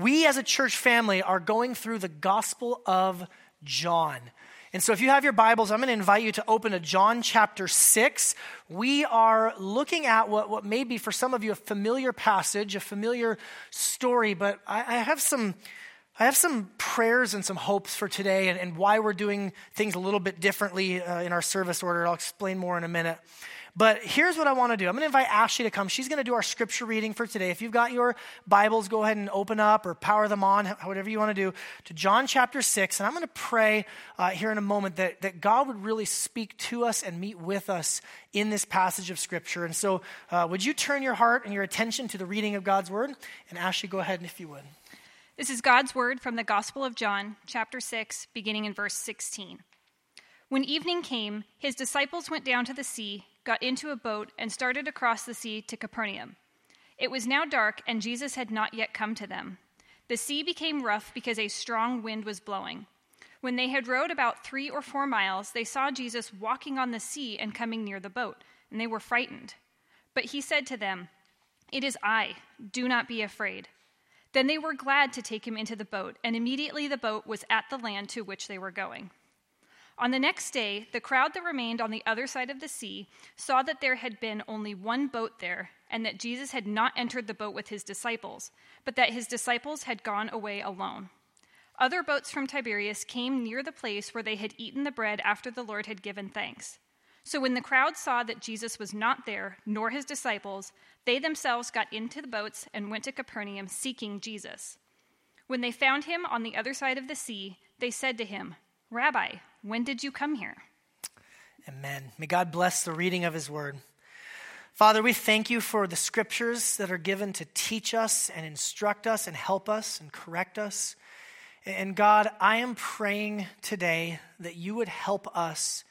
We as a church family are going through the Gospel of John. And so, if you have your Bibles, I'm going to invite you to open to John chapter 6. We are looking at what, what may be for some of you a familiar passage, a familiar story, but I, I have some. I have some prayers and some hopes for today and, and why we're doing things a little bit differently uh, in our service order. I'll explain more in a minute. But here's what I want to do. I'm going to invite Ashley to come. She's going to do our scripture reading for today. If you've got your Bibles, go ahead and open up or power them on, whatever you want to do, to John chapter 6. And I'm going to pray uh, here in a moment that, that God would really speak to us and meet with us in this passage of scripture. And so, uh, would you turn your heart and your attention to the reading of God's word? And Ashley, go ahead and if you would. This is God's word from the Gospel of John, chapter 6, beginning in verse 16. When evening came, his disciples went down to the sea got into a boat, and started across the sea to Capernaum. It was now dark, and Jesus had not yet come to them. The sea became rough because a strong wind was blowing. When they had rowed about three or four miles, they saw Jesus walking on the sea and coming near the boat, and they were frightened. But he said to them, It is I, do not be afraid. Then they were glad to take him into the boat, and immediately the boat was at the land to which they were going. On the next day, the crowd that remained on the other side of the sea saw that there had been only one boat there, and that Jesus had not entered the boat with his disciples, but that his disciples had gone away alone. Other boats from Tiberias came near the place where they had eaten the bread after the Lord had given thanks. So when the crowd saw that Jesus was not there, nor his disciples, they themselves got into the boats and went to Capernaum seeking Jesus. When they found him on the other side of the sea, they said to him, Rabbi, when did you come here? Amen. May God bless the reading of his word. Father, we thank you for the scriptures that are given to teach us and instruct us and help us and correct us. And God, I am praying today that you would help us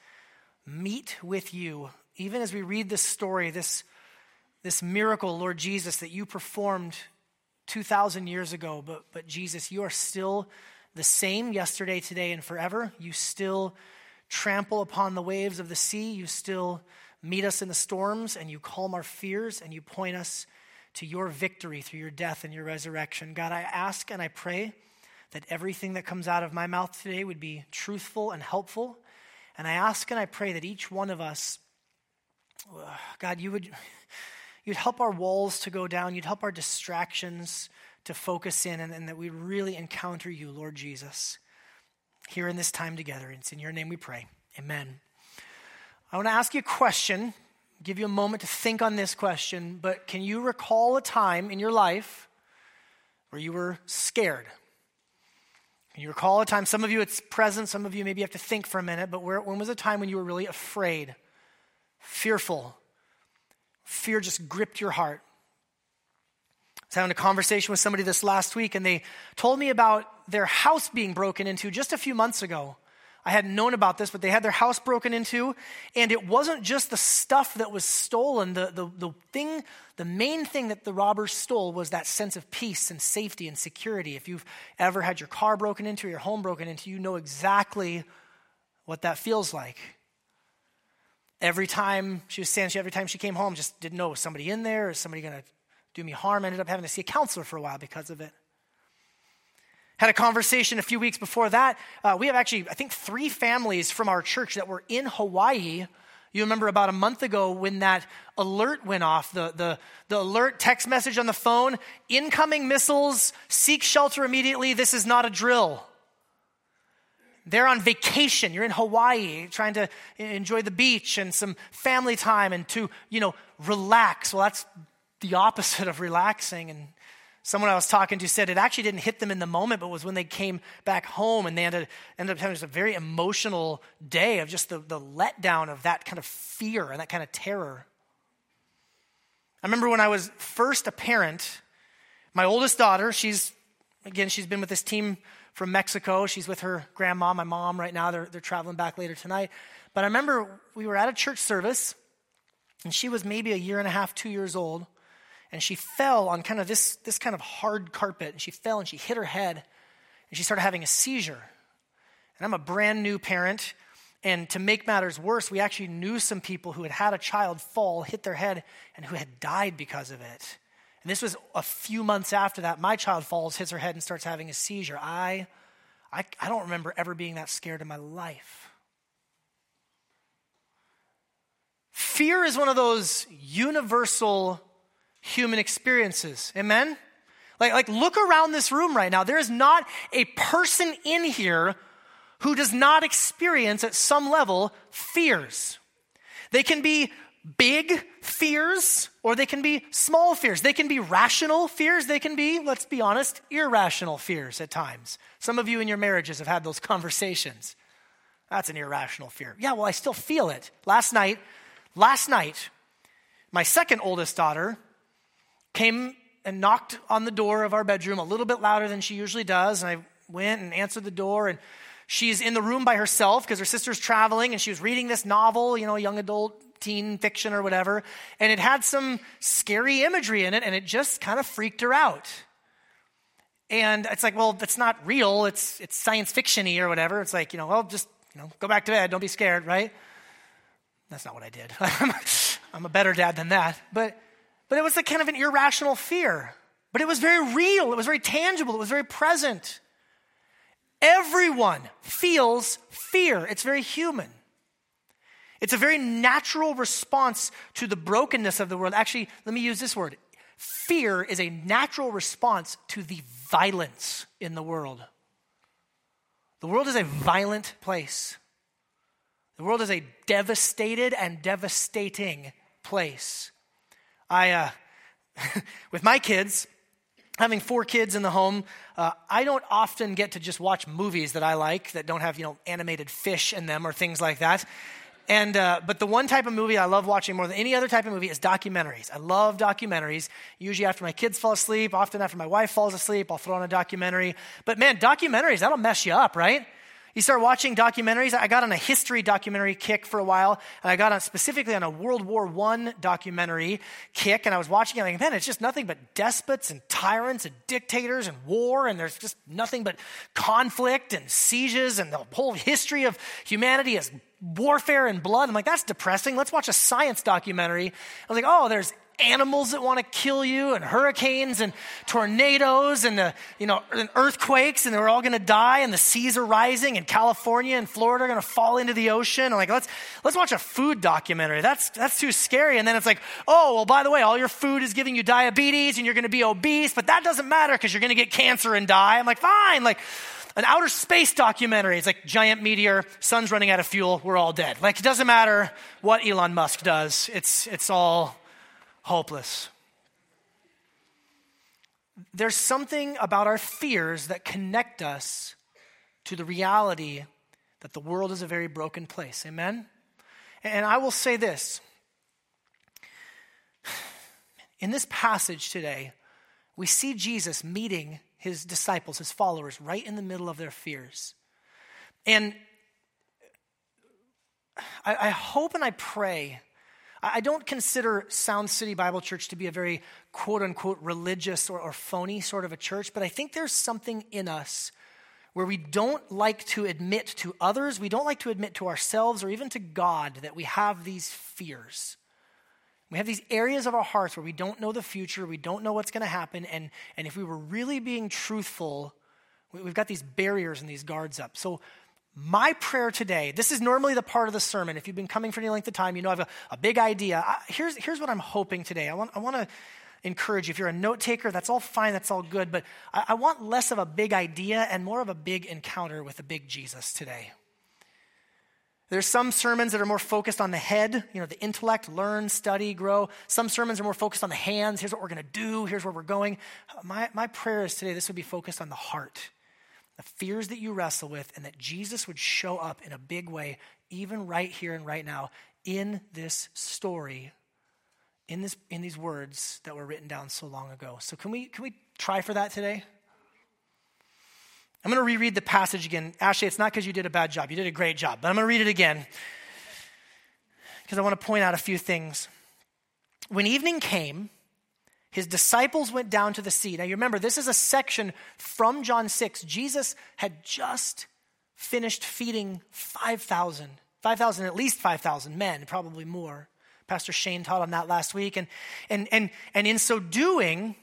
meet with you, even as we read this story, this, this miracle, Lord Jesus, that you performed 2,000 years ago. But, but Jesus, you are still the same yesterday, today, and forever. You still trample upon the waves of the sea. You still meet us in the storms, and you calm our fears, and you point us to your victory through your death and your resurrection. God, I ask and I pray that everything that comes out of my mouth today would be truthful and helpful. And I ask and I pray that each one of us, God, you would you'd help our walls to go down, you'd help our distractions to focus in and, and that we really encounter you, Lord Jesus, here in this time together. It's in your name we pray. Amen. I want to ask you a question, give you a moment to think on this question, but can you recall a time in your life where you were scared? Can you recall a time? Some of you it's present, some of you maybe have to think for a minute, but where, when was a time when you were really afraid, fearful? Fear just gripped your heart was having a conversation with somebody this last week, and they told me about their house being broken into just a few months ago. I hadn't known about this, but they had their house broken into, and it wasn't just the stuff that was stolen. The, the, the thing, the main thing that the robbers stole was that sense of peace and safety and security. If you've ever had your car broken into or your home broken into, you know exactly what that feels like. Every time she was saying, she, every time she came home, just didn't know was somebody in there, is somebody going to do me harm. ended up having to see a counselor for a while because of it. Had a conversation a few weeks before that. Uh, we have actually, I think, three families from our church that were in Hawaii. You remember about a month ago when that alert went off, the, the, the alert text message on the phone incoming missiles, seek shelter immediately, this is not a drill. They're on vacation. You're in Hawaii trying to enjoy the beach and some family time and to, you know, relax. Well, that's the opposite of relaxing. And someone I was talking to said it actually didn't hit them in the moment, but was when they came back home and they ended, ended up having just a very emotional day of just the, the letdown of that kind of fear and that kind of terror. I remember when I was first a parent, my oldest daughter, she's, again, she's been with this team from Mexico. She's with her grandma, my mom, right now. They're, they're traveling back later tonight. But I remember we were at a church service, and she was maybe a year and a half, two years old and she fell on kind of this, this kind of hard carpet, and she fell and she hit her head, and she started having a seizure. And I'm a brand new parent, and to make matters worse, we actually knew some people who had had a child fall, hit their head, and who had died because of it. and this was a few months after that, my child falls, hits her head, and starts having a seizure. I, I, I don't remember ever being that scared in my life. Fear is one of those universal human experiences. Amen? Like, like, look around this room right now. There is not a person in here who does not experience at some level fears. They can be big fears or they can be small fears. They can be rational fears. They can be, let's be honest, irrational fears at times. Some of you in your marriages have had those conversations. That's an irrational fear. Yeah, well, I still feel it. Last night, last night, my second oldest daughter came and knocked on the door of our bedroom a little bit louder than she usually does. And I went and answered the door, and she's in the room by herself because her sister's traveling, and she was reading this novel, you know, young adult teen fiction or whatever, and it had some scary imagery in it, and it just kind of freaked her out. And it's like, well, that's not real. It's it's science fictiony or whatever. It's like, you know, well, just you know, go back to bed. Don't be scared, right? That's not what I did. I'm a better dad than that. But but it was a kind of an irrational fear. But it was very real, it was very tangible, it was very present. Everyone feels fear, it's very human. It's a very natural response to the brokenness of the world. Actually, let me use this word fear is a natural response to the violence in the world. The world is a violent place. The world is a devastated and devastating place. I, uh, with my kids, having four kids in the home, uh, I don't often get to just watch movies that I like that don't have, you know, animated fish in them or things like that. And, uh, but the one type of movie I love watching more than any other type of movie is documentaries. I love documentaries. Usually after my kids fall asleep, often after my wife falls asleep, I'll throw on a documentary. But man, documentaries, that'll mess you up, right? You start watching documentaries. I got on a history documentary kick for a while, and I got on specifically on a World War I documentary kick, and I was watching it like, man, it's just nothing but despots and tyrants and dictators and war, and there's just nothing but conflict and sieges, and the whole history of humanity is warfare and blood. I'm like, that's depressing. Let's watch a science documentary. I was like, oh, there's animals that want to kill you and hurricanes and tornadoes and, you know, and earthquakes and they're all going to die and the seas are rising and California and Florida are going to fall into the ocean. I'm like, let's, let's watch a food documentary. That's, that's too scary. And then it's like, oh, well, by the way, all your food is giving you diabetes and you're going to be obese, but that doesn't matter because you're going to get cancer and die. I'm like, fine. Like, an outer space documentary. It's like giant meteor, sun's running out of fuel, we're all dead. Like it doesn't matter what Elon Musk does. It's it's all hopeless. There's something about our fears that connect us to the reality that the world is a very broken place. Amen? And I will say this in this passage today, we see Jesus meeting his disciples, his followers, right in the middle of their fears. And I, I hope and I pray I don't consider Sound City Bible Church to be a very quote unquote religious or, or, phony sort of a church, but I think there's something in us where we don't like to admit to others, we don't like to admit to ourselves or even to God that we have these fears. We have these areas of our hearts where we don't know the future, we don't know what's going to happen, and, and if we were really being truthful, we've got these barriers and these guards up. So my prayer today, this is normally the part of the sermon. If you've been coming for any length of time, you know I have a, a big idea. I, here's, here's what I'm hoping today. I want, I want to encourage you. If you're a note taker, that's all fine, that's all good. But I, I want less of a big idea and more of a big encounter with the big Jesus today. There's some sermons that are more focused on the head, you know, the intellect, learn, study, grow. Some sermons are more focused on the hands. Here's what we're going to do. Here's where we're going. My, my prayer is today this would be focused on the heart the fears that you wrestle with, and that Jesus would show up in a big way, even right here and right now, in this story, in, this, in these words that were written down so long ago. So, can we, can we try for that today? I'm going to reread the passage again. Ashley, it's not because you did a bad job. You did a great job, but I'm going to read it again because I want to point out a few things. When evening came, his disciples went down to the sea. Now, you remember, this is a section from John 6. Jesus had just finished feeding 5,000, 5,000, at least 5,000 men, probably more. Pastor Shane taught on that last week. And, and, and, and in so doing,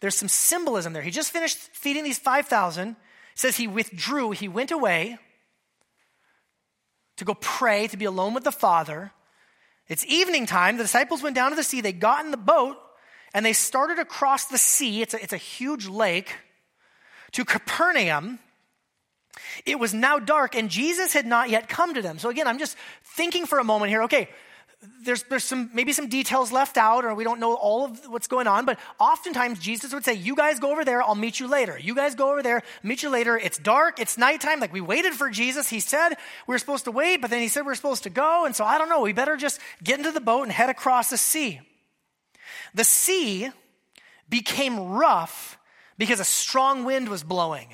there's some symbolism there. He just finished feeding these 5,000. says he withdrew, he went away to go pray, to be alone with the Father. It's evening time. The disciples went down to the sea. They got in the boat and they started across the sea. It's a, it's a huge lake to Capernaum. It was now dark and Jesus had not yet come to them. So again, I'm just thinking for a moment here. Okay, there's, there's some maybe some details left out or we don't know all of what's going on but oftentimes jesus would say you guys go over there i'll meet you later you guys go over there meet you later it's dark it's nighttime like we waited for jesus he said we were supposed to wait but then he said we are supposed to go and so i don't know we better just get into the boat and head across the sea the sea became rough because a strong wind was blowing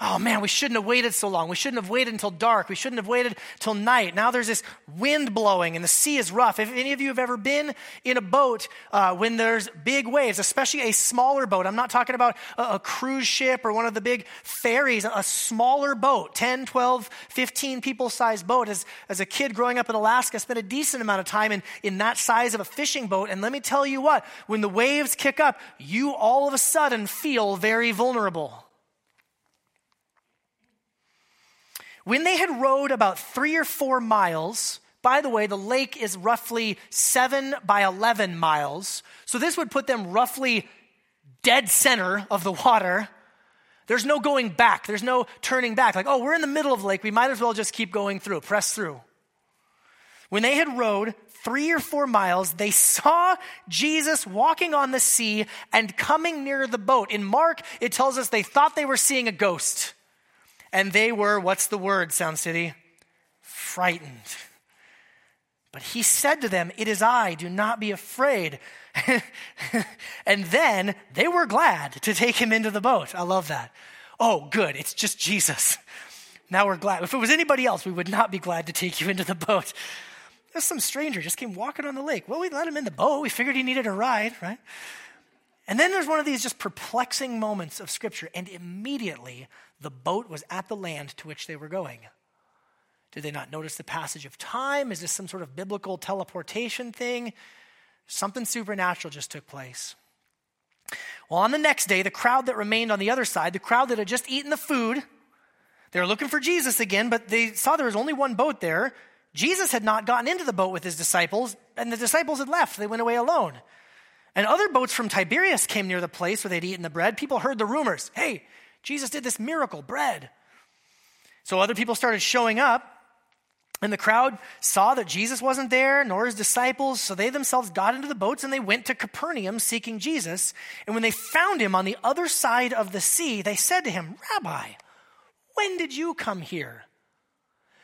Oh man, we shouldn't have waited so long. We shouldn't have waited until dark. We shouldn't have waited till night. Now there's this wind blowing and the sea is rough. If any of you have ever been in a boat uh, when there's big waves, especially a smaller boat, I'm not talking about a, a cruise ship or one of the big ferries, a smaller boat, 10, 12, 15 people sized boat. As, as a kid growing up in Alaska, I spent a decent amount of time in, in that size of a fishing boat. And let me tell you what, when the waves kick up, you all of a sudden feel very vulnerable. When they had rowed about three or four miles, by the way, the lake is roughly seven by 11 miles. So this would put them roughly dead center of the water. There's no going back. There's no turning back. Like, oh, we're in the middle of the lake. We might as well just keep going through, press through. When they had rowed three or four miles, they saw Jesus walking on the sea and coming near the boat. In Mark, it tells us they thought they were seeing a ghost. And they were, what's the word, Sound City? Frightened. But he said to them, It is I, do not be afraid. and then they were glad to take him into the boat. I love that. Oh, good, it's just Jesus. Now we're glad. If it was anybody else, we would not be glad to take you into the boat. There's some stranger just came walking on the lake. Well, we let him in the boat. We figured he needed a ride, right? And then there's one of these just perplexing moments of scripture, and immediately the boat was at the land to which they were going. Did they not notice the passage of time? Is this some sort of biblical teleportation thing? Something supernatural just took place. Well, on the next day, the crowd that remained on the other side, the crowd that had just eaten the food, they were looking for Jesus again, but they saw there was only one boat there. Jesus had not gotten into the boat with his disciples, and the disciples had left. They went away alone. And other boats from Tiberias came near the place where they'd eaten the bread. People heard the rumors hey, Jesus did this miracle, bread. So other people started showing up, and the crowd saw that Jesus wasn't there, nor his disciples. So they themselves got into the boats and they went to Capernaum seeking Jesus. And when they found him on the other side of the sea, they said to him, Rabbi, when did you come here?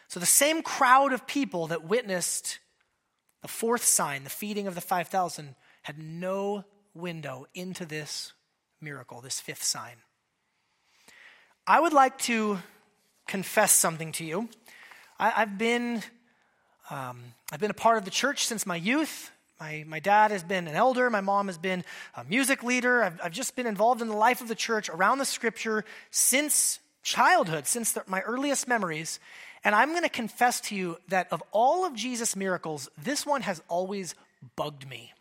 So the same crowd of people that witnessed the fourth sign, the feeding of the 5,000, had no window into this miracle, this fifth sign. I would like to confess something to you. I, have been, um, I've been a part of the church since my youth. My, my dad has been an elder. My mom has been a music leader. I've, I've just been involved in the life of the church around the scripture since childhood, since the, my earliest memories. And I'm going to confess to you that of all of Jesus' miracles, this one has always bugged me.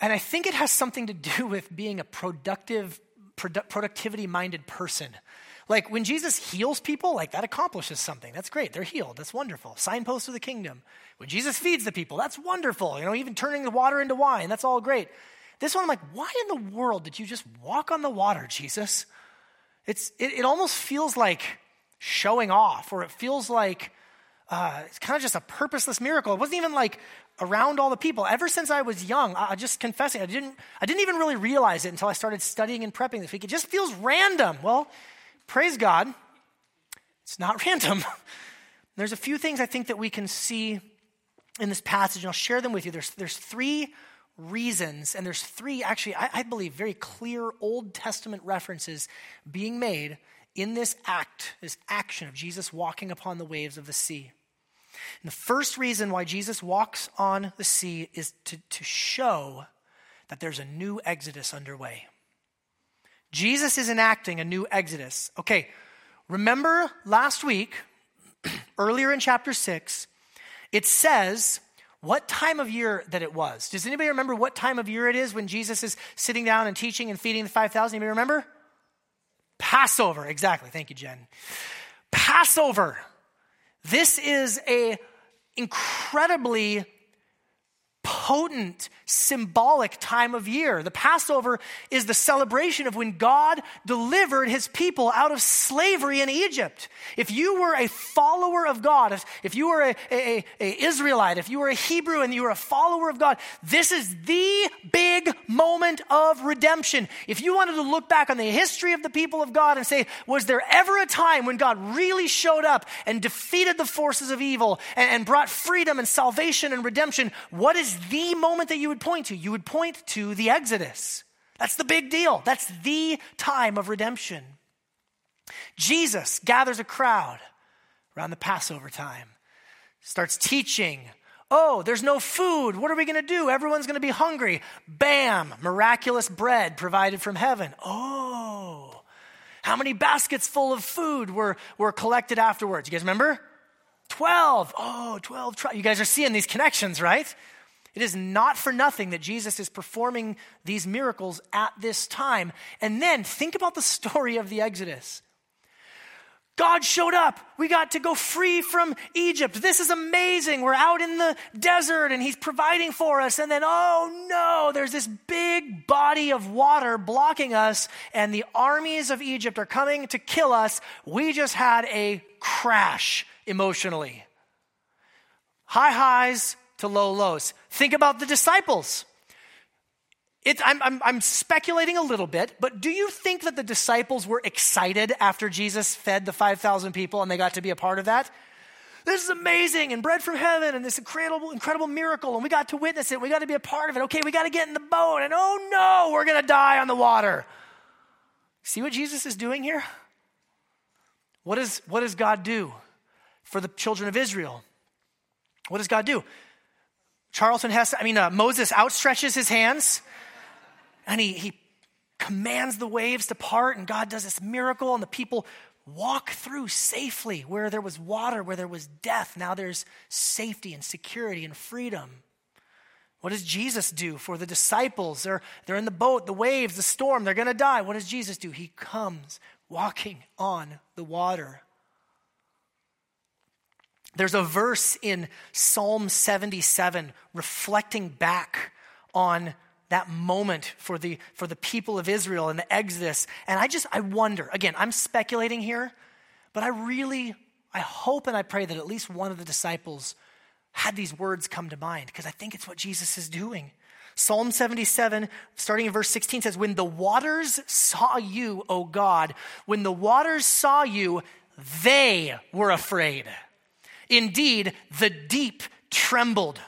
And I think it has something to do with being a productive, produ- productivity minded person. Like when Jesus heals people, like that accomplishes something. That's great. They're healed. That's wonderful. Signpost of the kingdom. When Jesus feeds the people, that's wonderful. You know, even turning the water into wine, that's all great. This one, I'm like, why in the world did you just walk on the water, Jesus? It's, it, it almost feels like showing off, or it feels like uh, it's kind of just a purposeless miracle. It wasn't even like around all the people. Ever since I was young, I, I just confessing, I didn't, I didn't even really realize it until I started studying and prepping this week. It just feels random. Well, praise God, it's not random. There's a few things I think that we can see in this passage, and I'll share them with you. There's, there's three reasons, and there's three, actually, I, I believe, very clear Old Testament references being made in this act, this action of Jesus walking upon the waves of the sea. And the first reason why Jesus walks on the sea is to, to show that there's a new exodus underway. Jesus is enacting a new exodus. Okay, remember last week, earlier in chapter 6, it says what time of year that it was. Does anybody remember what time of year it is when Jesus is sitting down and teaching and feeding the 5,000? Anybody remember? Passover, exactly. Thank you, Jen. Passover. This is a incredibly potent, symbolic time of year. The Passover is the celebration of when God delivered his people out of slavery in Egypt. If you were a follower of God, if, if you were a, a, a Israelite, if you were a Hebrew and you were a follower of God, this is the big moment of redemption. If you wanted to look back on the history of the people of God and say, was there ever a time when God really showed up and defeated the forces of evil and, and brought freedom and salvation and redemption? What is the moment that you would point to? You would point to the Exodus. That's the big deal. That's the time of redemption. Jesus gathers a crowd around the Passover time, starts teaching. Oh, there's no food. What are we going to do? Everyone's going to be hungry. Bam, miraculous bread provided from heaven. Oh, how many baskets full of food were, were collected afterwards? You guys remember? 12. Oh, 12. You guys are seeing these connections, right? It is not for nothing that Jesus is performing these miracles at this time. And then think about the story of the Exodus. God showed up. We got to go free from Egypt. This is amazing. We're out in the desert and He's providing for us. And then, oh no, there's this big body of water blocking us, and the armies of Egypt are coming to kill us. We just had a crash emotionally. High highs, to low lows. Think about the disciples. It, I'm, I'm, I'm speculating a little bit, but do you think that the disciples were excited after Jesus fed the 5,000 people and they got to be a part of that? This is amazing and bread from heaven and this incredible, incredible miracle, and we got to witness it. We got to be a part of it. Okay, we got to get in the boat, and oh no, we're going to die on the water. See what Jesus is doing here? What, is, what does God do for the children of Israel? What does God do? Charlton Hess, I mean, uh, Moses outstretches his hands and he, he commands the waves to part, and God does this miracle, and the people walk through safely where there was water, where there was death. Now there's safety and security and freedom. What does Jesus do for the disciples? They're, they're in the boat, the waves, the storm, they're going to die. What does Jesus do? He comes walking on the water. There's a verse in Psalm 77 reflecting back on that moment for the, for the people of Israel and the Exodus. And I just, I wonder, again, I'm speculating here, but I really, I hope and I pray that at least one of the disciples had these words come to mind because I think it's what Jesus is doing. Psalm 77, starting in verse 16, says, When the waters saw you, O God, when the waters saw you, they were afraid. Indeed, the deep trembled.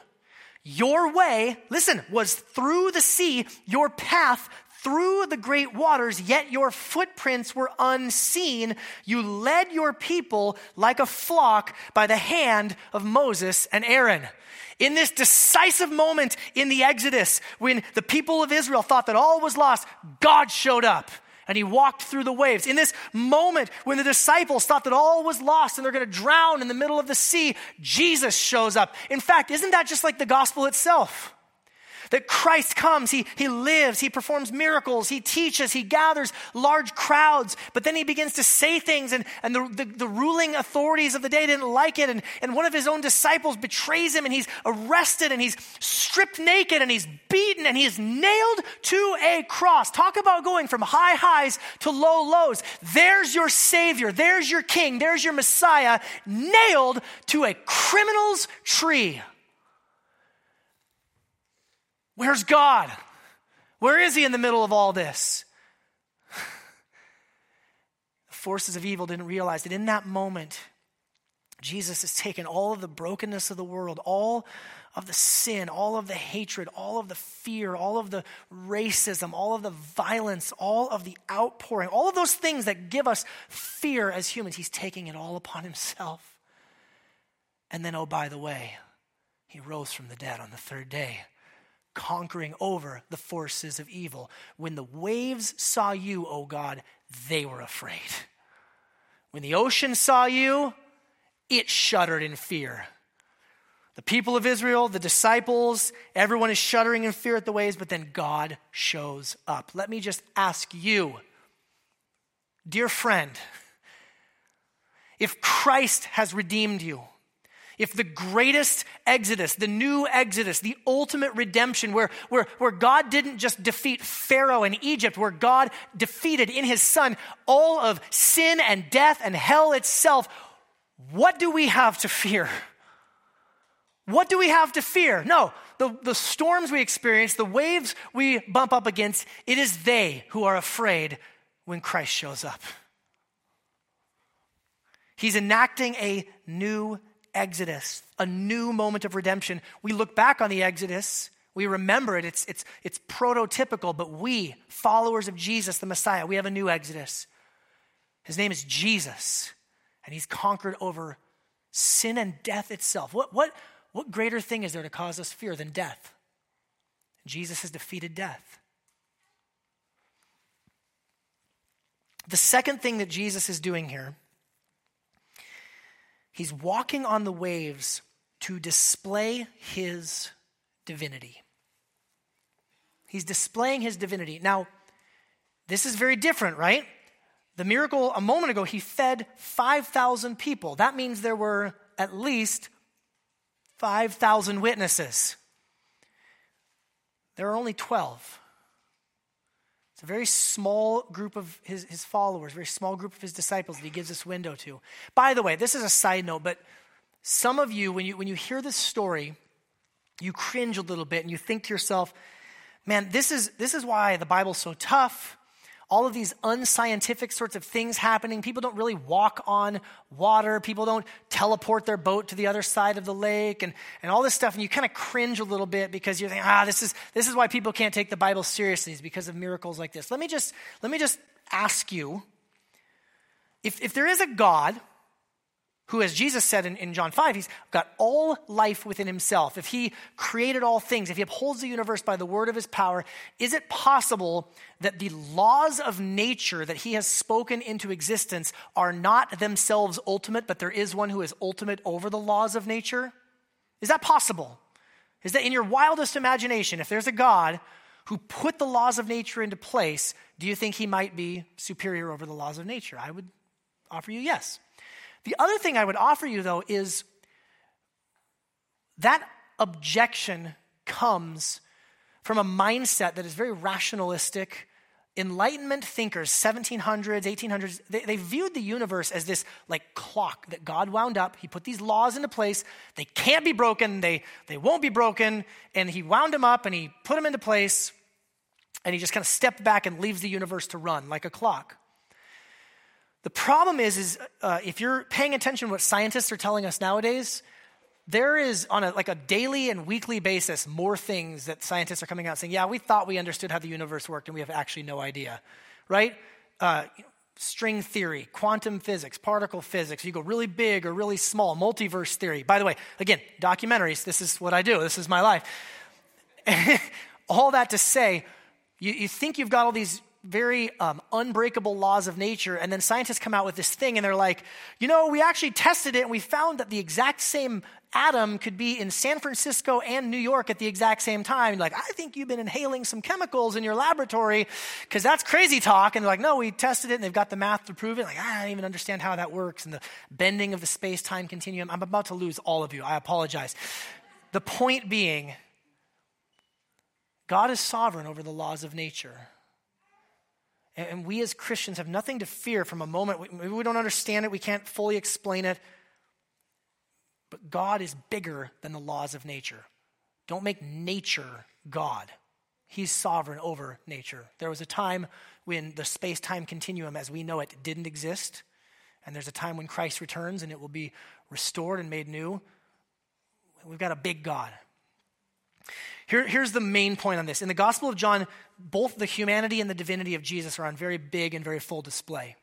Your way, listen, was through the sea, your path through the great waters, yet your footprints were unseen. You led your people like a flock by the hand of Moses and Aaron. In this decisive moment in the Exodus, when the people of Israel thought that all was lost, God showed up and he walked through the waves. In this moment when the disciples thought that all was lost and they're going to drown in the middle of the sea, Jesus shows up. In fact, isn't that just like the gospel itself? That Christ comes, he, he lives, he performs miracles, he teaches, he gathers large crowds, but then he begins to say things, and, and the, the, the, ruling authorities of the day didn't like it. And, and one of his own disciples betrays him, and he's arrested, and he's stripped naked, and he's beaten, and he's nailed to a cross. Talk about going from high highs to low lows. There's your Savior, there's your King, there's your Messiah, nailed to a criminal's tree. Where's God? Where is He in the middle of all this? the forces of evil didn't realize that in that moment, Jesus has taken all of the brokenness of the world, all of the sin, all of the hatred, all of the fear, all of the racism, all of the violence, all of the outpouring, all of those things that give us fear as humans. He's taking it all upon himself. And then, oh, by the way, he rose from the dead on the third day conquering over the forces of evil. When the waves saw you, O God, they were afraid. When the ocean saw you, it shuddered in fear. The people of Israel, the disciples, everyone is shuddering in fear at the waves, but then God shows up. Let me just ask you, dear friend, if Christ has redeemed you, if the greatest exodus, the new exodus, the ultimate redemption, where, where, where God didn't just defeat Pharaoh and Egypt, where God defeated in his son all of sin and death and hell itself, what do we have to fear? What do we have to fear? No, the, the storms we experience, the waves we bump up against, it is they who are afraid when Christ shows up. He's enacting a new Exodus, a new moment of redemption. We look back on the Exodus, we remember it, it's, it's, it's prototypical, but we, followers of Jesus, the Messiah, we have a new Exodus. His name is Jesus, and he's conquered over sin and death itself. What, what, what greater thing is there to cause us fear than death? Jesus has defeated death. The second thing that Jesus is doing here He's walking on the waves to display his divinity. He's displaying his divinity. Now, this is very different, right? The miracle a moment ago, he fed 5,000 people. That means there were at least 5,000 witnesses. There are only 12. It's a very small group of his, his followers, very small group of his disciples that he gives this window to. By the way, this is a side note, but some of you, when you, when you hear this story, you cringe a little bit and you think to yourself, man, this is, this is why the Bible's so tough all of these unscientific sorts of things happening. People don't really walk on water. People don't teleport their boat to the other side of the lake and, and all this stuff. And you kind of cringe a little bit because you're thinking, ah, this is, this is why people can't take the Bible seriously is because of miracles like this. Let me just, let me just ask you, if, if there is a God who, as Jesus said in, in, John 5, he's got all life within himself. If he created all things, if he upholds the universe by the word of his power, is it possible that the laws of nature that he has spoken into existence are not themselves ultimate, but there is one who is ultimate over the laws of nature? Is that possible? Is that in your wildest imagination, if there's a God who put the laws of nature into place, do you think he might be superior over the laws of nature? I would offer you yes. The other thing I would offer you, though, is that objection comes from a mindset that is very rationalistic. Enlightenment thinkers, 1700s, 1800s, they, they, viewed the universe as this like clock that God wound up. He put these laws into place. They can't be broken. They, they won't be broken. And he wound them up and he put them into place. And he just kind of stepped back and leaves the universe to run like a clock. The problem is, is uh, if you're paying attention to what scientists are telling us nowadays, there is on a, like a daily and weekly basis more things that scientists are coming out saying, yeah, we thought we understood how the universe worked and we have actually no idea, right? Uh, string theory, quantum physics, particle physics. You go really big or really small, multiverse theory. By the way, again, documentaries, this is what I do, this is my life. all that to say, you, you think you've got all these very um, unbreakable laws of nature. And then scientists come out with this thing and they're like, you know, we actually tested it and we found that the exact same atom could be in San Francisco and New York at the exact same time. like, I think you've been inhaling some chemicals in your laboratory because that's crazy talk. And they're like, no, we tested it and they've got the math to prove it. Like, I don't even understand how that works and the bending of the space time continuum. I'm about to lose all of you. I apologize. The point being, God is sovereign over the laws of nature. And we as Christians have nothing to fear from a moment. Maybe we don't understand it, we can't fully explain it. But God is bigger than the laws of nature. Don't make nature God. He's sovereign over nature. There was a time when the space time continuum as we know it didn't exist. And there's a time when Christ returns and it will be restored and made new. We've got a big God. Here, here's the main point on this. In the Gospel of John, both the humanity and the divinity of Jesus are on very big and very full display.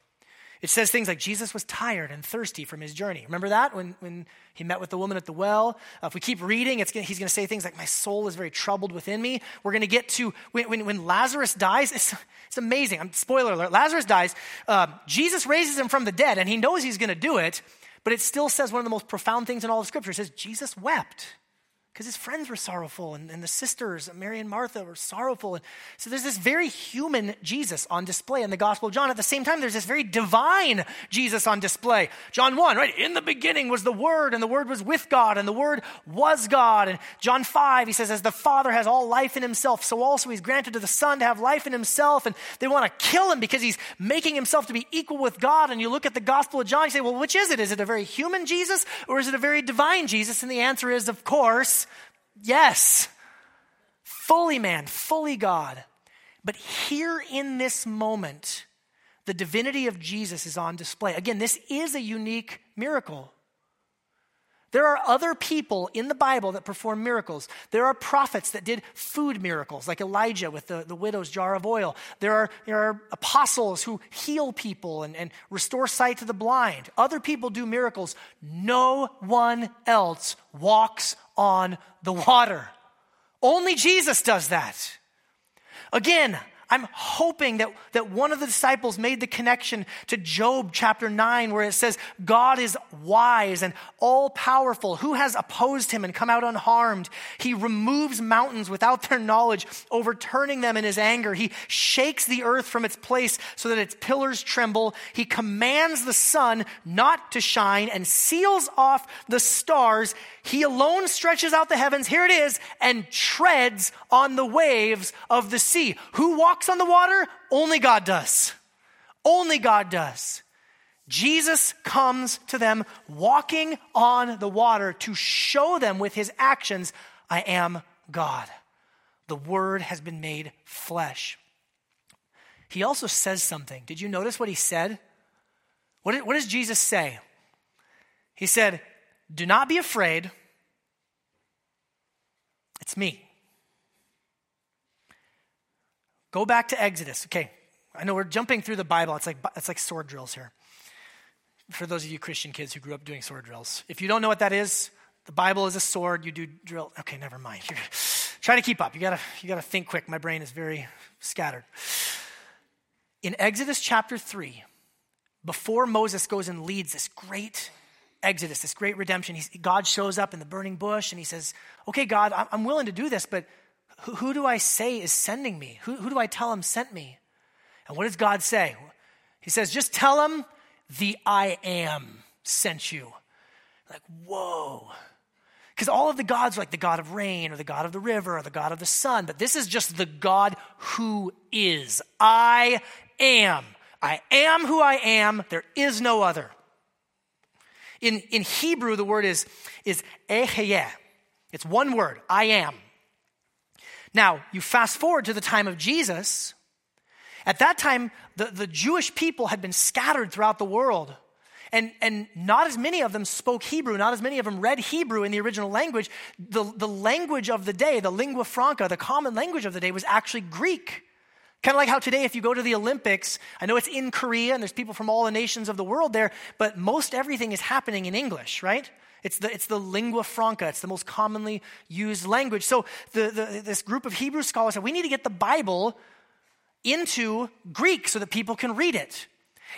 It says things like Jesus was tired and thirsty from his journey. Remember that when, when he met with the woman at the well? Uh, if we keep reading, gonna, he's going to say things like, My soul is very troubled within me. We're going to get to when, when, when, Lazarus dies. It's, it's amazing. I'm, spoiler alert Lazarus dies. Uh, Jesus raises him from the dead, and he knows he's going to do it, but it still says one of the most profound things in all of Scripture. It says, Jesus wept. Because his friends were sorrowful and, and the sisters, Mary and Martha, were sorrowful. And so there's this very human Jesus on display in the Gospel of John. At the same time, there's this very divine Jesus on display. John 1, right? In the beginning was the Word, and the Word was with God, and the Word was God. And John 5, he says, As the Father has all life in himself, so also he's granted to the Son to have life in himself. And they want to kill him because he's making himself to be equal with God. And you look at the Gospel of John, you say, Well, which is it? Is it a very human Jesus or is it a very divine Jesus? And the answer is, of course, Yes. Fully man, fully God. But here in this moment, the divinity of Jesus is on display. Again, this is a unique miracle. There are other people in the Bible that perform miracles. There are prophets that did food miracles, like Elijah with the, the widow's jar of oil. There are, there are apostles who heal people and, and restore sight to the blind. Other people do miracles. No one else walks on the water. Only Jesus does that. Again, I'm hoping that, that one of the disciples made the connection to Job chapter 9, where it says, God is wise and all powerful. Who has opposed him and come out unharmed? He removes mountains without their knowledge, overturning them in his anger. He shakes the earth from its place so that its pillars tremble. He commands the sun not to shine and seals off the stars. He alone stretches out the heavens, here it is, and treads on the waves of the sea. Who walks on the water? Only God does. Only God does. Jesus comes to them walking on the water to show them with his actions, I am God. The Word has been made flesh. He also says something. Did you notice what he said? What, did, what does Jesus say? He said, do not be afraid. It's me. Go back to Exodus. Okay, I know we're jumping through the Bible. It's like, it's like sword drills here. For those of you Christian kids who grew up doing sword drills. If you don't know what that is, the Bible is a sword. You do drill. Okay, never mind. You're, try to keep up. You gotta, you gotta think quick. My brain is very scattered. In Exodus chapter 3, before Moses goes and leads this great Exodus, this great redemption. He's, God shows up in the burning bush and he says, Okay, God, I'm willing to do this, but who, who do I say is sending me? Who, who do I tell him sent me? And what does God say? He says, Just tell him the I am sent you. Like, whoa. Because all of the gods are like the God of rain or the God of the river or the God of the sun, but this is just the God who is. I am. I am who I am. There is no other. In, in Hebrew, the word is, is eheyeh. It's one word, I am. Now, you fast forward to the time of Jesus. At that time, the, the Jewish people had been scattered throughout the world. And, and not as many of them spoke Hebrew, not as many of them read Hebrew in the original language. The, the language of the day, the lingua franca, the common language of the day, was actually Greek. Kind of like how today, if you go to the Olympics, I know it's in Korea and there's people from all the nations of the world there, but most everything is happening in English, right? It's the, it's the lingua franca, it's the most commonly used language. So the, the, this group of Hebrew scholars said, we need to get the Bible into Greek so that people can read it.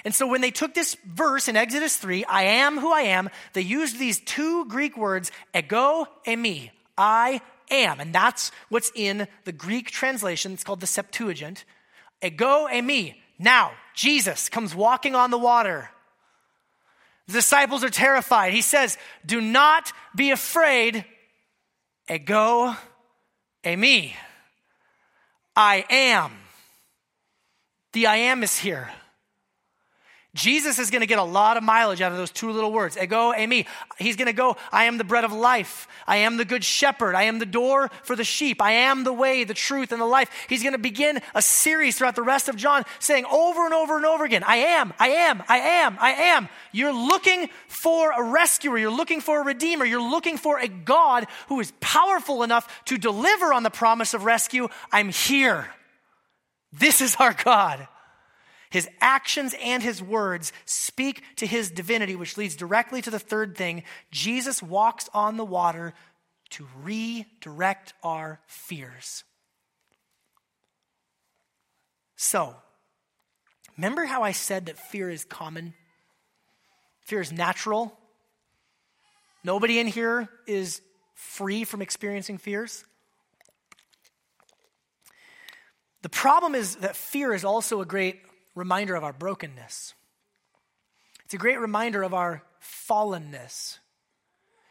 And so when they took this verse in Exodus 3, I am who I am, they used these two Greek words, ego eimi, I am. And that's what's in the Greek translation. It's called the Septuagint. Eh, Ego eimi. Now, Jesus comes walking on the water. The disciples are terrified. He says, Do not be afraid. Eh, Ego eimi I am. The I am is here. Jesus is going to get a lot of mileage out of those two little words, ego, eimi. He's going to go, I am the bread of life. I am the good shepherd. I am the door for the sheep. I am the way, the truth, and the life. He's going to begin a series throughout the rest of John saying over and over and over again, I am, I am, I am, I am. You're looking for a rescuer. You're looking for a redeemer. You're looking for a God who is powerful enough to deliver on the promise of rescue. I'm here. This is our God. His actions and his words speak to his divinity, which leads directly to the third thing. Jesus walks on the water to redirect our fears. So, remember how I said that fear is common? Fear is natural. Nobody in here is free from experiencing fears. The problem is that fear is also a great reminder of our brokenness. It's a great reminder of our fallenness.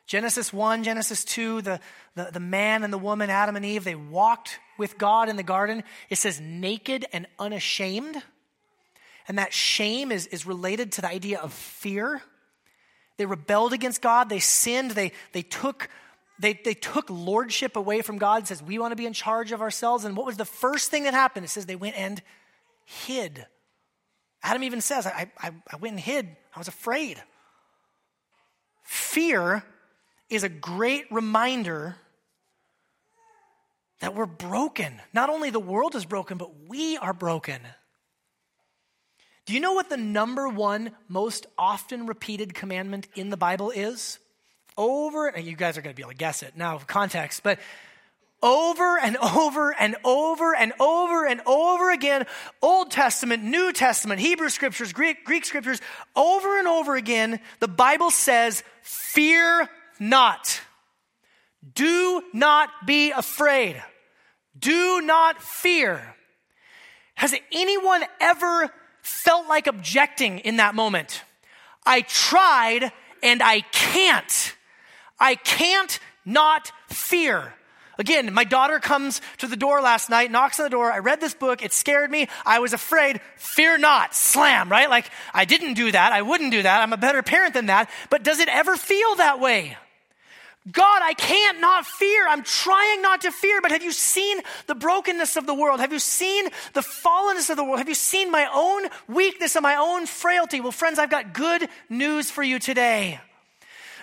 Genesis 1, Genesis 2, the, the, the, man and the woman, Adam and Eve, they walked with God in the garden. It says naked and unashamed. And that shame is, is related to the idea of fear. They rebelled against God, they sinned, they, they, took, they, they took lordship away from God. It says, We want to be in charge of ourselves. And what was the first thing that happened? It says they went and hid. Adam even says, I, I, I went and hid. I was afraid. Fear is a great reminder that we're broken. Not only the world is broken, but we are broken. Do you know what the number one most often repeated commandment in the Bible is? Over, and you guys are going to be able to guess it now, context, but over and over and over and over and over again, Old Testament, New Testament, Hebrew scriptures, Greek, Greek scriptures, over and over again, the Bible says, Fear not. Do not be afraid. Do not fear. Has anyone ever felt like objecting in that moment? I tried and I can't. I can't not fear. Again, my daughter comes to the door last night, knocks on the door. I read this book. It scared me. I was afraid. Fear not. Slam, right? Like, I didn't do that. I wouldn't do that. I'm a better parent than that. But does it ever feel that way? God, I can't not fear. I'm trying not to fear, but have you seen the brokenness of the world? Have you seen the fallenness of the world? Have you seen my own weakness and my own frailty? Well, friends, I've got good news for you today.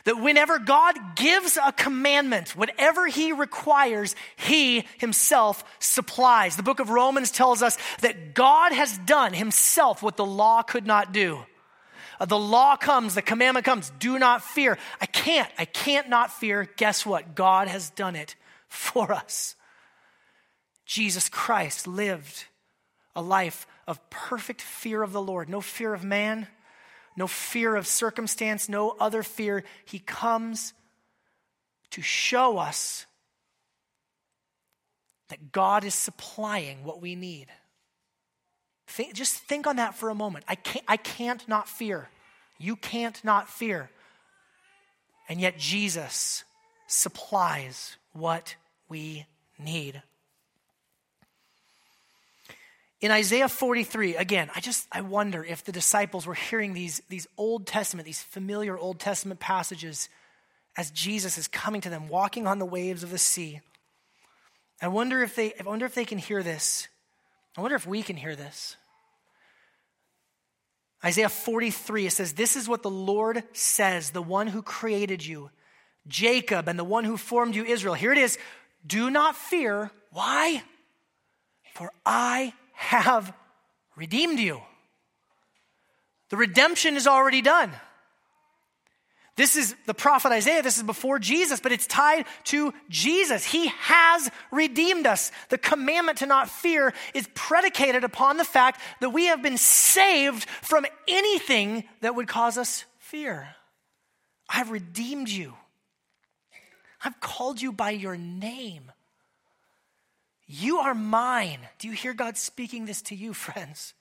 That whenever God gives a commandment, whatever He requires, He Himself supplies. The book of Romans tells us that God has done Himself what the law could not do. Uh, the law comes, the commandment comes, do not fear. I can't, I can't not fear. Guess what? God has done it for us. Jesus Christ lived a life of perfect fear of the Lord, no fear of man, no fear of circumstance, no other fear. He comes to show us that God is supplying what we need. Think, just think on that for a moment. I can't, I can't not fear. You can't not fear. And yet Jesus supplies what we need. In Isaiah 43, again, I just I wonder if the disciples were hearing these, these Old Testament, these familiar Old Testament passages as Jesus is coming to them, walking on the waves of the sea. I wonder if they I wonder if they can hear this. I wonder if we can hear this. Isaiah 43, it says, This is what the Lord says, the one who created you, Jacob, and the one who formed you, Israel. Here it is Do not fear. Why? For I have redeemed you. The redemption is already done. This is the prophet Isaiah. This is before Jesus, but it's tied to Jesus. He has redeemed us. The commandment to not fear is predicated upon the fact that we have been saved from anything that would cause us fear. I've redeemed you. I've called you by your name. You are mine. Do you hear God speaking this to you, friends?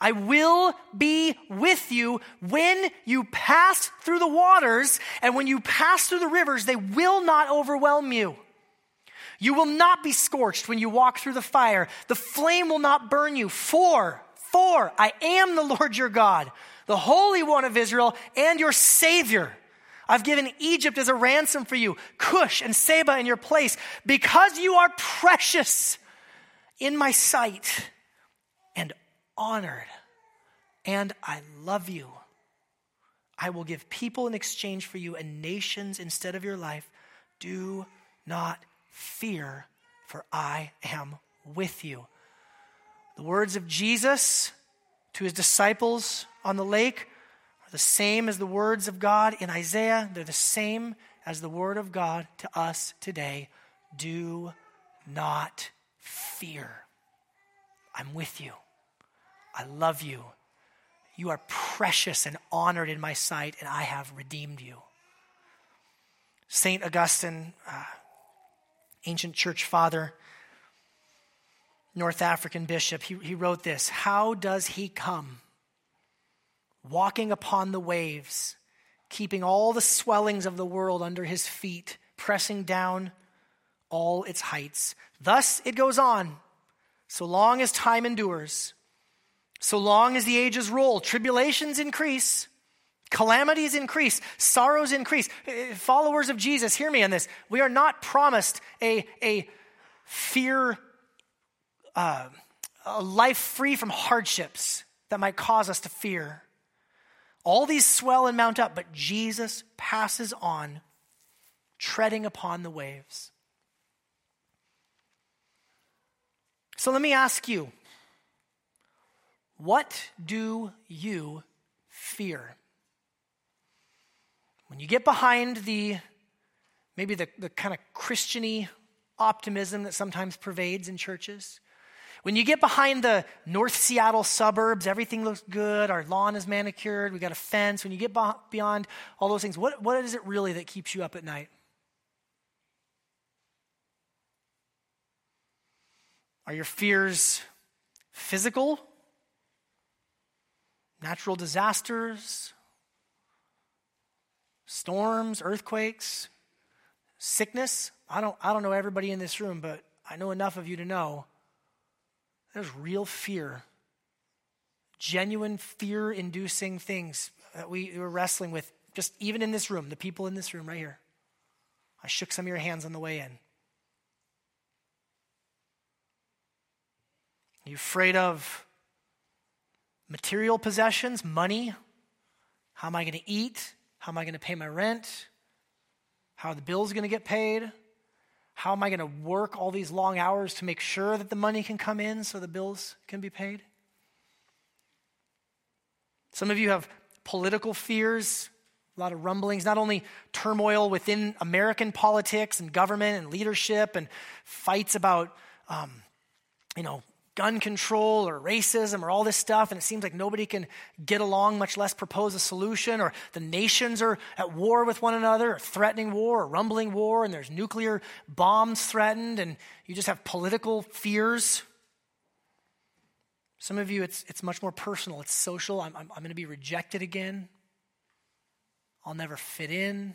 I will be with you when you pass through the waters, and when you pass through the rivers, they will not overwhelm you. You will not be scorched when you walk through the fire. The flame will not burn you. For, for, I am the Lord your God, the Holy One of Israel, and your Savior. I've given Egypt as a ransom for you, Cush and Seba in your place, because you are precious in my sight and honored, and I love you. I will give people in exchange for you and nations instead of your life. Do not fear, for I am with you. The words of Jesus to his disciples on the lake are the same as the words of God in Isaiah. They're the same as the word of God to us today. Do not fear. I'm with you. I love you. You are precious and honored in my sight, and I have redeemed you. St. Augustine, uh, ancient church father, North African bishop, he, he wrote this How does he come? Walking upon the waves, keeping all the swellings of the world under his feet, pressing down all its heights. Thus it goes on, so long as time endures, so long as the ages roll, tribulations increase. Calamities increase, sorrows increase. Uh, followers of Jesus, hear me on this. We are not promised a, a fear, uh, a life free from hardships that might cause us to fear. All these swell and mount up, but Jesus passes on, treading upon the waves. So let me ask you what do you fear? When you get behind the maybe the, the kind of Christiany optimism that sometimes pervades in churches, when you get behind the North Seattle suburbs, everything looks good, our lawn is manicured, we got a fence. When you get beyond all those things, what, what is it really that keeps you up at night? Are your fears physical? Natural disasters? storms, earthquakes, sickness. I don't, I don't know everybody in this room, but I know enough of you to know there's real fear, genuine fear inducing things that we were wrestling with, just even in this room, the people in this room right here. I shook some of your hands on the way in. Are you afraid of material possessions, money? How am I going to eat? How am I going to pay my rent? How are the bills going to get paid? How am I going to work all these long hours to make sure that the money can come in so the bills can be paid? Some of you have political fears, a lot of rumblings, not only turmoil within American politics and government and leadership and fights about, um, you know, gun control or racism or all this stuff, and it seems like nobody can get along, much less propose a solution, or the nations are at war with one another, or threatening war, or rumbling war, and there's nuclear bombs threatened, and you just have political fears. Some of you, it's, it's much more personal, it's social. I'm, I'm, I'm going to be rejected again, I'll never fit in.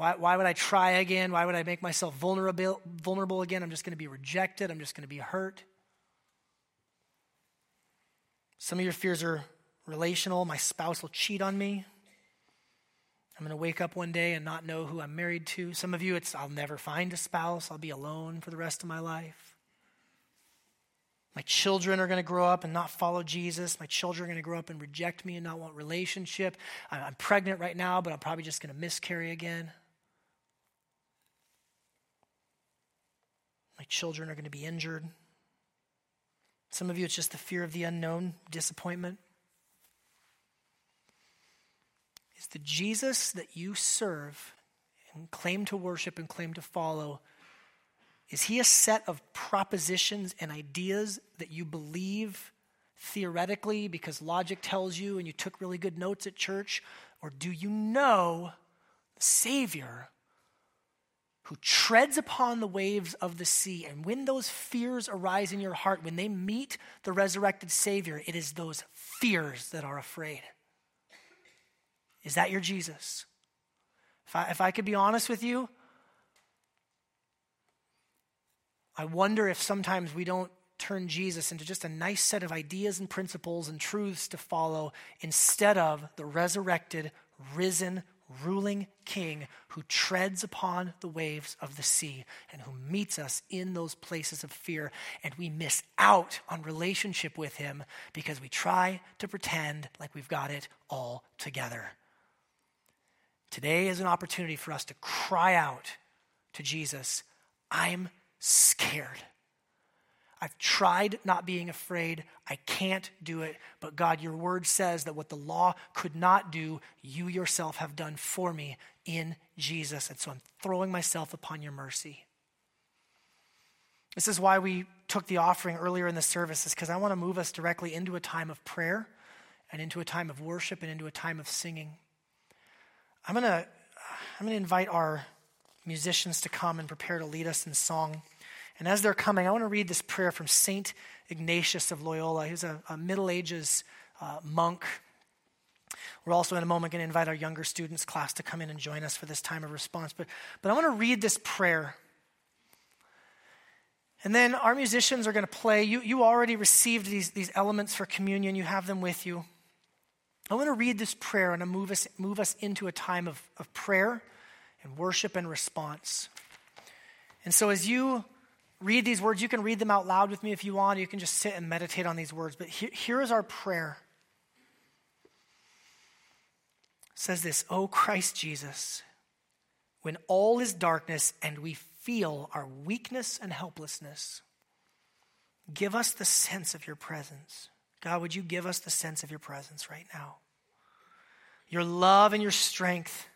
Why, why would I try again? Why would I make myself vulnerable, vulnerable again? I'm just going to be rejected. I'm just going to be hurt. Some of your fears are relational. My spouse will cheat on me. I'm going to wake up one day and not know who I'm married to. Some of you, it's I'll never find a spouse. I'll be alone for the rest of my life. My children are going to grow up and not follow Jesus. My children are going to grow up and reject me and not want relationship. I'm pregnant right now, but I'm probably just going to miscarry again. My children are going to be injured. Some of you, it's just the fear of the unknown, disappointment. Is the Jesus that you serve and claim to worship and claim to follow, is he a set of propositions and ideas that you believe theoretically because logic tells you and you took really good notes at church? Or do you know the Savior who treads upon the waves of the sea. And when those fears arise in your heart, when they meet the resurrected Savior, it is those fears that are afraid. Is that your Jesus? If I, if I could be honest with you, I wonder if sometimes we don't turn Jesus into just a nice set of ideas and principles and truths to follow instead of the resurrected, risen, ruling king who treads upon the waves of the sea and who meets us in those places of fear. And we miss out on relationship with him because we try to pretend like we've got it all together. Today is an opportunity for us to cry out to Jesus I'm scared. I've tried not being afraid. I can't do it. But God, your word says that what the law could not do, you yourself have done for me in Jesus. And so I'm throwing myself upon your mercy. This is why we took the offering earlier in the service, is because I want to move us directly into a time of prayer and into a time of worship and into a time of singing. I'm going to I'm going to invite our musicians to come and prepare to lead us in song. And as they're coming, I want to read this prayer from Saint Ignatius of Loyola. He's a, a Middle Ages uh, monk. We're also in a moment going to invite our younger students class to come in and join us for this time of response. But, but I want to read this prayer. And then our musicians are going to play. You, you already received these, these elements for communion, you have them with you. I want to read this prayer and move us, move us into a time of, of prayer and worship and response. And so as you read these words, you can read them out loud with me if you want. You can just sit and meditate on these words. But here, is our prayer. It says this, O Christ Jesus, when all is darkness and we feel our weakness and helplessness, give us the sense of your presence. God, would you give us the sense of your presence right now? Your love and your strength.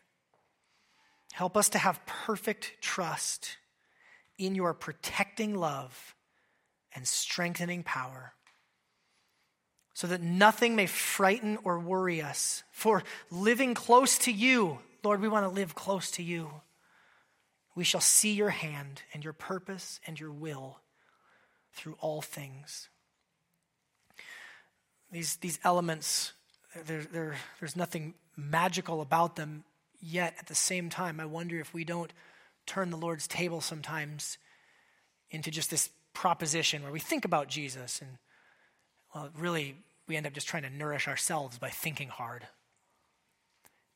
Help us to have perfect trust in your protecting love and strengthening power, so that nothing may frighten or worry us. For living close to you, Lord, we want to live close to you. We shall see your hand and your purpose and your will through all things. These, these elements, they're, they're, there's nothing magical about them, yet at the same time, I wonder if we don't turn the Lord's table sometimes into just this proposition where we think about Jesus and, well, really, we end up just trying to nourish ourselves by thinking hard.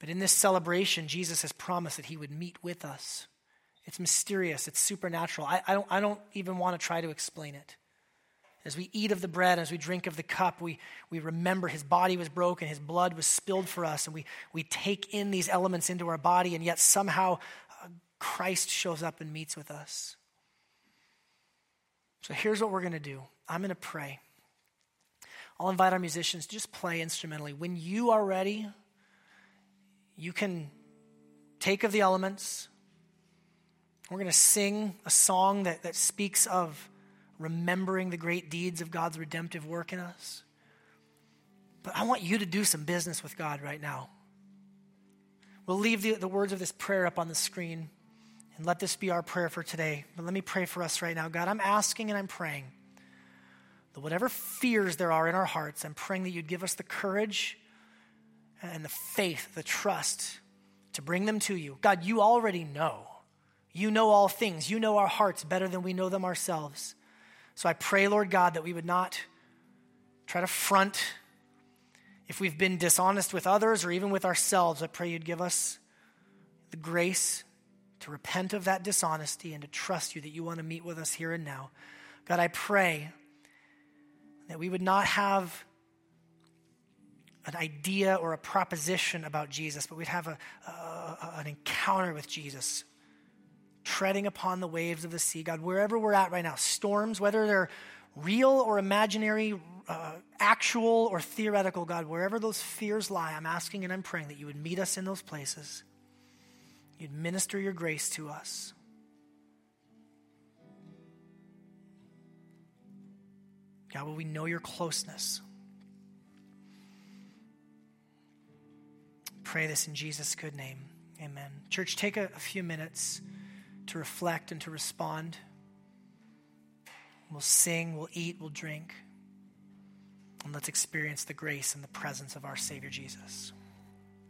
But in this celebration, Jesus has promised that he would meet with us. It's mysterious, it's supernatural. I, I, don't, I don't even want to try to explain it. As we eat of the bread, as we drink of the cup, we, we remember his body was broken, his blood was spilled for us, and we, we take in these elements into our body, and yet somehow Christ shows up and meets with us. So here's what we're going to do I'm going to pray. I'll invite our musicians to just play instrumentally. When you are ready, you can take of the elements. We're going to sing a song that, that speaks of remembering the great deeds of God's redemptive work in us. But I want you to do some business with God right now. We'll leave the, the words of this prayer up on the screen and let this be our prayer for today. But let me pray for us right now. God, I'm asking and I'm praying that whatever fears there are in our hearts, I'm praying that you'd give us the courage and the faith, the trust to bring them to you. God, you already know. You know all things. You know our hearts better than we know them ourselves. So I pray, Lord God, that we would not try to front if we've been dishonest with others or even with ourselves. I pray you'd give us the grace to repent of that dishonesty and to trust you that you want to meet with us here and now. God, I pray that we would not have an idea or a proposition about Jesus, but we'd have a, a, an encounter with Jesus treading upon the waves of the sea. God, wherever we're at right now, storms, whether they're real or imaginary, uh, actual or theoretical, God, wherever those fears lie, I'm asking and I'm praying that you would meet us in those places. You'd minister your grace to us. God, will we know your closeness? Pray this in Jesus' good name. Amen. Church, take a, a few minutes to reflect and to respond. We'll sing, we'll eat, we'll drink. And let's experience the grace and the presence of our Savior Jesus.